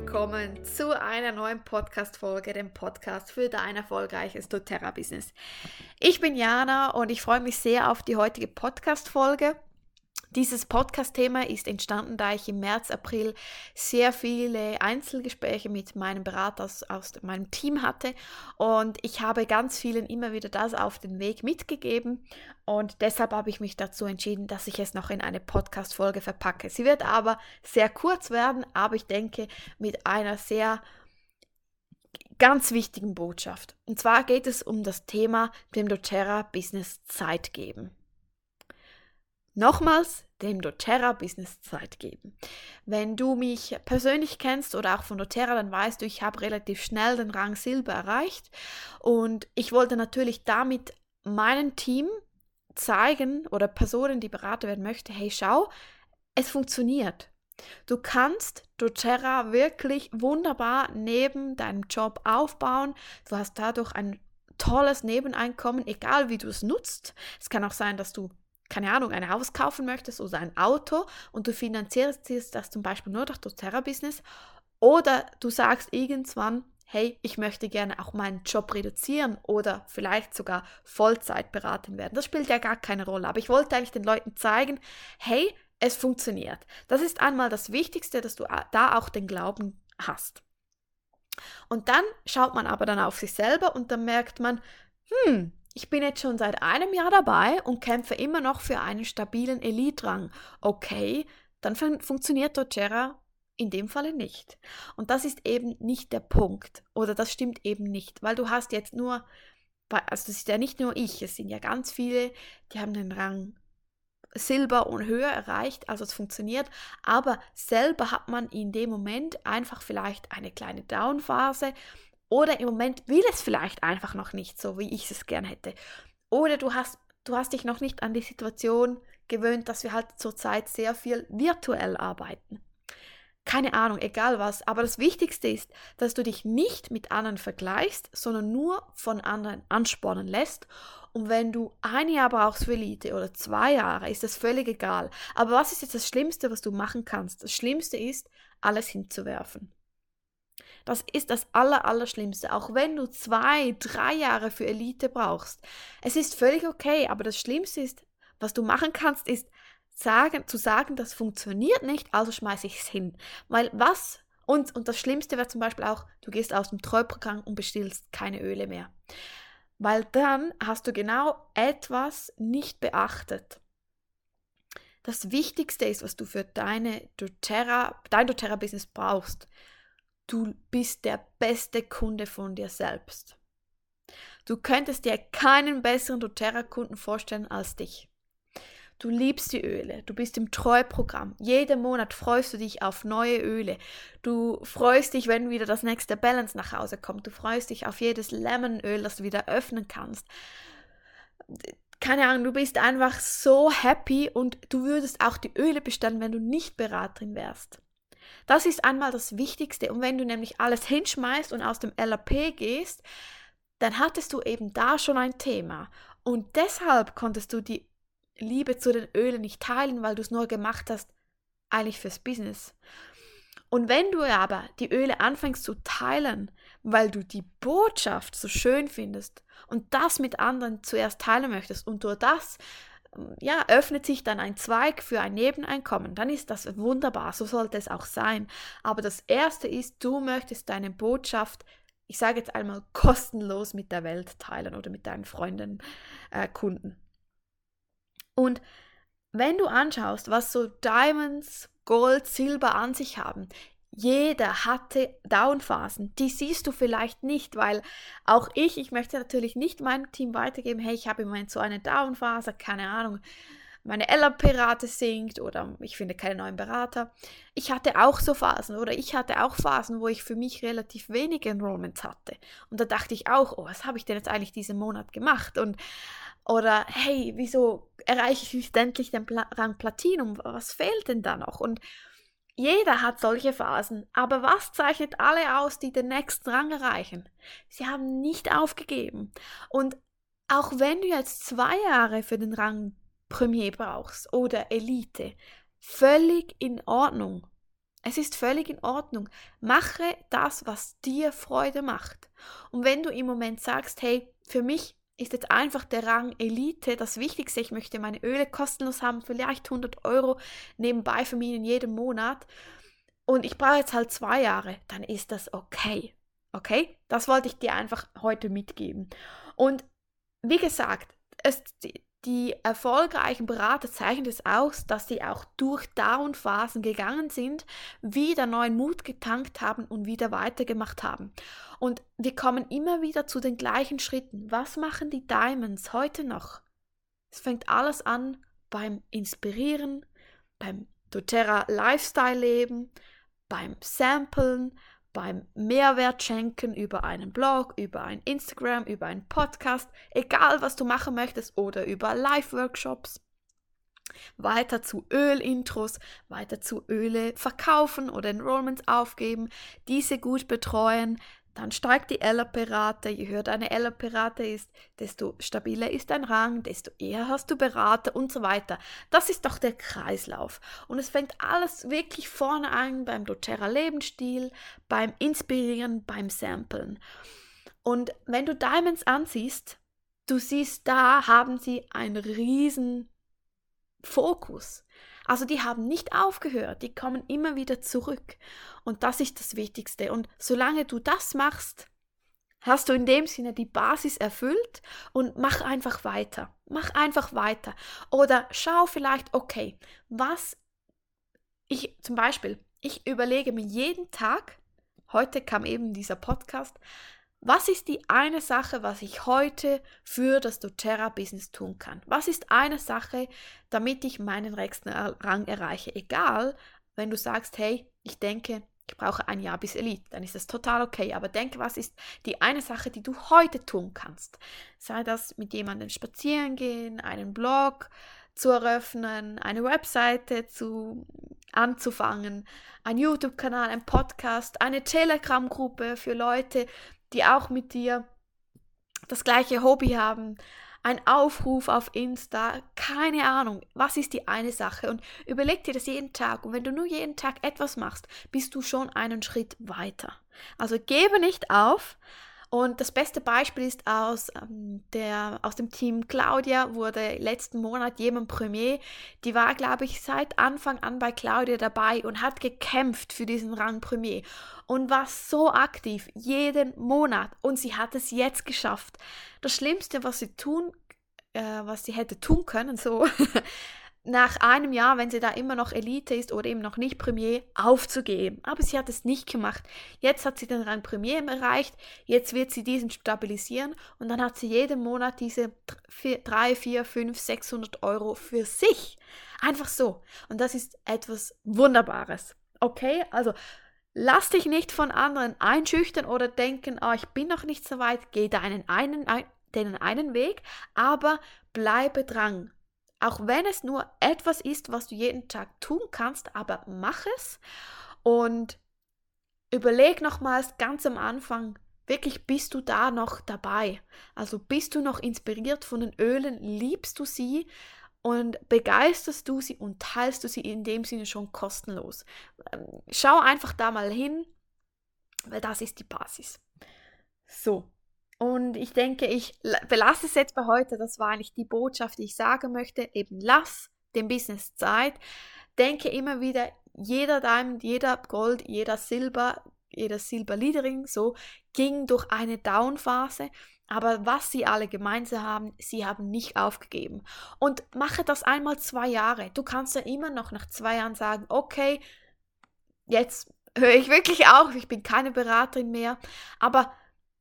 willkommen zu einer neuen Podcast-Folge, dem Podcast für dein erfolgreiches doTERRA-Business. Ich bin Jana und ich freue mich sehr auf die heutige Podcast-Folge. Dieses Podcast-Thema ist entstanden, da ich im März, April sehr viele Einzelgespräche mit meinem Berater aus, aus meinem Team hatte und ich habe ganz vielen immer wieder das auf den Weg mitgegeben und deshalb habe ich mich dazu entschieden, dass ich es noch in eine Podcast-Folge verpacke. Sie wird aber sehr kurz werden, aber ich denke mit einer sehr ganz wichtigen Botschaft. Und zwar geht es um das Thema dem doTERRA Business Zeit geben. Nochmals dem doTERRA Business Zeit geben. Wenn du mich persönlich kennst oder auch von doTERRA, dann weißt du, ich habe relativ schnell den Rang Silber erreicht und ich wollte natürlich damit meinem Team zeigen oder Personen, die beraten werden möchte, hey, schau, es funktioniert. Du kannst doTERRA wirklich wunderbar neben deinem Job aufbauen. Du hast dadurch ein tolles Nebeneinkommen, egal wie du es nutzt. Es kann auch sein, dass du keine Ahnung, ein Haus kaufen möchtest oder ein Auto und du finanzierst das zum Beispiel nur durch das Terra-Business oder du sagst irgendwann, hey, ich möchte gerne auch meinen Job reduzieren oder vielleicht sogar Vollzeit beraten werden. Das spielt ja gar keine Rolle, aber ich wollte eigentlich den Leuten zeigen, hey, es funktioniert. Das ist einmal das Wichtigste, dass du da auch den Glauben hast. Und dann schaut man aber dann auf sich selber und dann merkt man, hm, ich bin jetzt schon seit einem Jahr dabei und kämpfe immer noch für einen stabilen Elite-Rang. Okay, dann fun funktioniert doTERRA in dem Falle nicht. Und das ist eben nicht der Punkt. Oder das stimmt eben nicht, weil du hast jetzt nur, also das ist ja nicht nur ich, es sind ja ganz viele, die haben den Rang Silber und höher erreicht, also es funktioniert, aber selber hat man in dem Moment einfach vielleicht eine kleine Downphase oder im Moment will es vielleicht einfach noch nicht so, wie ich es gern hätte. Oder du hast, du hast dich noch nicht an die Situation gewöhnt, dass wir halt zurzeit sehr viel virtuell arbeiten. Keine Ahnung, egal was. Aber das Wichtigste ist, dass du dich nicht mit anderen vergleichst, sondern nur von anderen anspornen lässt. Und wenn du ein Jahr brauchst für Elite oder zwei Jahre, ist das völlig egal. Aber was ist jetzt das Schlimmste, was du machen kannst? Das Schlimmste ist, alles hinzuwerfen. Das ist das Aller, Allerschlimmste. Auch wenn du zwei, drei Jahre für Elite brauchst. Es ist völlig okay, aber das Schlimmste ist, was du machen kannst, ist sagen, zu sagen, das funktioniert nicht, also schmeiße ich es hin. Weil was, und, und das Schlimmste wäre zum Beispiel auch, du gehst aus dem Treuprogramm und bestellst keine Öle mehr. Weil dann hast du genau etwas nicht beachtet. Das Wichtigste ist, was du für deine doTERRA, dein doTERRA-Business brauchst, du bist der beste Kunde von dir selbst. Du könntest dir keinen besseren doTERRA-Kunden vorstellen als dich. Du liebst die Öle, du bist im Treuprogramm. Jeden Monat freust du dich auf neue Öle. Du freust dich, wenn wieder das nächste Balance nach Hause kommt. Du freust dich auf jedes Lemonöl, das du wieder öffnen kannst. Keine Ahnung, du bist einfach so happy und du würdest auch die Öle bestellen, wenn du nicht Beraterin wärst. Das ist einmal das Wichtigste. Und wenn du nämlich alles hinschmeißt und aus dem LAP gehst, dann hattest du eben da schon ein Thema. Und deshalb konntest du die Liebe zu den Ölen nicht teilen, weil du es nur gemacht hast, eigentlich fürs Business. Und wenn du aber die Öle anfängst zu teilen, weil du die Botschaft so schön findest und das mit anderen zuerst teilen möchtest und durch das ja, öffnet sich dann ein Zweig für ein Nebeneinkommen, dann ist das wunderbar, so sollte es auch sein. Aber das Erste ist, du möchtest deine Botschaft, ich sage jetzt einmal, kostenlos mit der Welt teilen oder mit deinen Freunden, äh, Kunden. Und wenn du anschaust, was so Diamonds, Gold, Silber an sich haben, jeder hatte Downphasen. Die siehst du vielleicht nicht, weil auch ich, ich möchte natürlich nicht meinem Team weitergeben, hey, ich habe im Moment so eine Downphase, keine Ahnung, meine LRP-Rate sinkt oder ich finde keinen neuen Berater. Ich hatte auch so Phasen oder ich hatte auch Phasen, wo ich für mich relativ wenige Enrollments hatte. Und da dachte ich auch, oh, was habe ich denn jetzt eigentlich diesen Monat gemacht? Und oder hey, wieso erreiche ich nicht endlich den Pla Rang Platinum? Was fehlt denn da noch? Und jeder hat solche Phasen, aber was zeichnet alle aus, die den nächsten Rang erreichen? Sie haben nicht aufgegeben. Und auch wenn du jetzt zwei Jahre für den Rang Premier brauchst oder Elite, völlig in Ordnung. Es ist völlig in Ordnung. Mache das, was dir Freude macht. Und wenn du im Moment sagst, hey, für mich ist jetzt einfach der Rang Elite das Wichtigste. Ich möchte meine Öle kostenlos haben, vielleicht 100 Euro nebenbei für mich in jedem Monat. Und ich brauche jetzt halt zwei Jahre, dann ist das okay. Okay? Das wollte ich dir einfach heute mitgeben. Und wie gesagt, es, die erfolgreichen Berater zeichnen es aus, dass sie auch durch Down-Phasen gegangen sind, wieder neuen Mut getankt haben und wieder weitergemacht haben. Und wir kommen immer wieder zu den gleichen Schritten. Was machen die Diamonds heute noch? Es fängt alles an beim Inspirieren, beim doTERRA Lifestyle leben, beim Samplen, beim Mehrwert schenken über einen Blog, über ein Instagram, über einen Podcast, egal was du machen möchtest oder über Live-Workshops. Weiter zu Ölintros, weiter zu Öle verkaufen oder Enrollments aufgeben, diese gut betreuen, dann steigt die LRP-Rate. Je höher deine LRP-Rate ist, desto stabiler ist dein Rang, desto eher hast du Berater und so weiter. Das ist doch der Kreislauf. Und es fängt alles wirklich vorne an beim doTERRA Lebensstil, beim Inspirieren, beim Samplen. Und wenn du Diamonds ansiehst, du siehst, da haben sie einen riesen Fokus. Also die haben nicht aufgehört, die kommen immer wieder zurück. Und das ist das Wichtigste. Und solange du das machst, hast du in dem Sinne die Basis erfüllt und mach einfach weiter. Mach einfach weiter. Oder schau vielleicht, okay, was ich zum Beispiel, ich überlege mir jeden Tag, heute kam eben dieser Podcast, was ist die eine Sache, was ich heute für das doTERRA-Business tun kann? Was ist eine Sache, damit ich meinen nächsten Rang erreiche? Egal, wenn du sagst, hey, ich denke, ich brauche ein Jahr bis Elite, dann ist das total okay. Aber denke, was ist die eine Sache, die du heute tun kannst? Sei das mit jemandem spazieren gehen, einen Blog zu eröffnen, eine Webseite zu anzufangen, ein YouTube-Kanal, ein Podcast, eine Telegram-Gruppe für Leute, die auch mit dir das gleiche Hobby haben, ein Aufruf auf Insta, keine Ahnung, was ist die eine Sache? Und überleg dir das jeden Tag. Und wenn du nur jeden Tag etwas machst, bist du schon einen Schritt weiter. Also gebe nicht auf, und das beste Beispiel ist aus, ähm, der, aus dem Team Claudia, wurde letzten Monat jemand Premier. Die war, glaube ich, seit Anfang an bei Claudia dabei und hat gekämpft für diesen Rang Premier und war so aktiv jeden Monat. Und sie hat es jetzt geschafft. Das Schlimmste, was sie tun, äh, was sie hätte tun können, so nach einem Jahr, wenn sie da immer noch Elite ist oder eben noch nicht Premier, aufzugeben. Aber sie hat es nicht gemacht. Jetzt hat sie den Rang Premier erreicht, jetzt wird sie diesen stabilisieren und dann hat sie jeden Monat diese 3, 4, 5, 600 Euro für sich. Einfach so. Und das ist etwas Wunderbares. Okay, also lass dich nicht von anderen einschüchtern oder denken, oh, ich bin noch nicht so weit, geh deinen einen, ein, einen Weg, aber bleibe dran auch wenn es nur etwas ist, was du jeden Tag tun kannst, aber mach es und überleg nochmals ganz am Anfang, wirklich bist du da noch dabei? Also bist du noch inspiriert von den Ölen? Liebst du sie? Und begeisterst du sie und teilst du sie in dem Sinne schon kostenlos? Ähm, schau einfach da mal hin, weil das ist die Basis. So, und ich denke, ich belasse es jetzt bei heute. Das war eigentlich die Botschaft, die ich sagen möchte. Eben lass dem Business Zeit. Denke immer wieder, jeder Diamond, jeder Gold, jeder Silber, jeder Silberleadering, so ging durch eine Downphase. Aber was sie alle gemeinsam haben, sie haben nicht aufgegeben. Und mache das einmal zwei Jahre. Du kannst ja immer noch nach zwei Jahren sagen, okay, jetzt höre ich wirklich auf, ich bin keine Beraterin mehr. Aber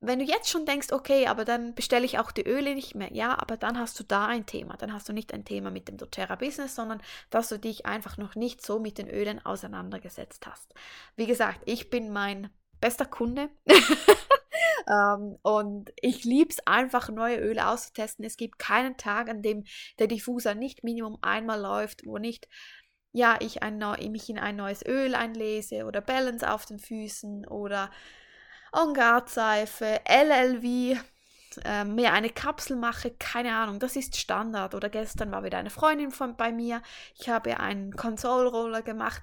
wenn du jetzt schon denkst, okay, aber dann bestelle ich auch die Öle nicht mehr, ja, aber dann hast du da ein Thema. Dann hast du nicht ein Thema mit dem doTERRA Business, sondern dass du dich einfach noch nicht so mit den Ölen auseinandergesetzt hast. Wie gesagt, ich bin mein bester Kunde. ähm, und ich liebe es einfach, neue Öle auszutesten. Es gibt keinen Tag, an dem der Diffuser nicht Minimum einmal läuft, wo nicht ja, ich ein, mich in ein neues Öl einlese oder Balance auf den Füßen oder On Seife, LLV, äh, mir eine Kapsel mache, keine Ahnung, das ist Standard. Oder gestern war wieder eine Freundin von bei mir, ich habe einen Console Roller gemacht.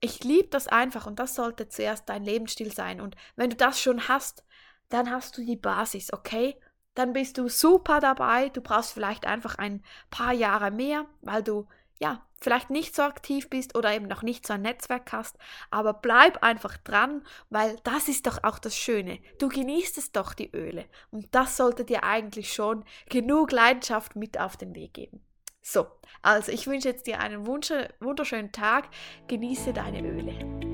Ich liebe das einfach und das sollte zuerst dein Lebensstil sein. Und wenn du das schon hast, dann hast du die Basis, okay? Dann bist du super dabei. Du brauchst vielleicht einfach ein paar Jahre mehr, weil du ja vielleicht nicht so aktiv bist oder eben noch nicht so ein Netzwerk hast, aber bleib einfach dran, weil das ist doch auch das Schöne. Du genießt es doch die Öle und das sollte dir eigentlich schon genug Leidenschaft mit auf den Weg geben. So, also ich wünsche jetzt dir einen wunderschönen Tag, genieße deine Öle.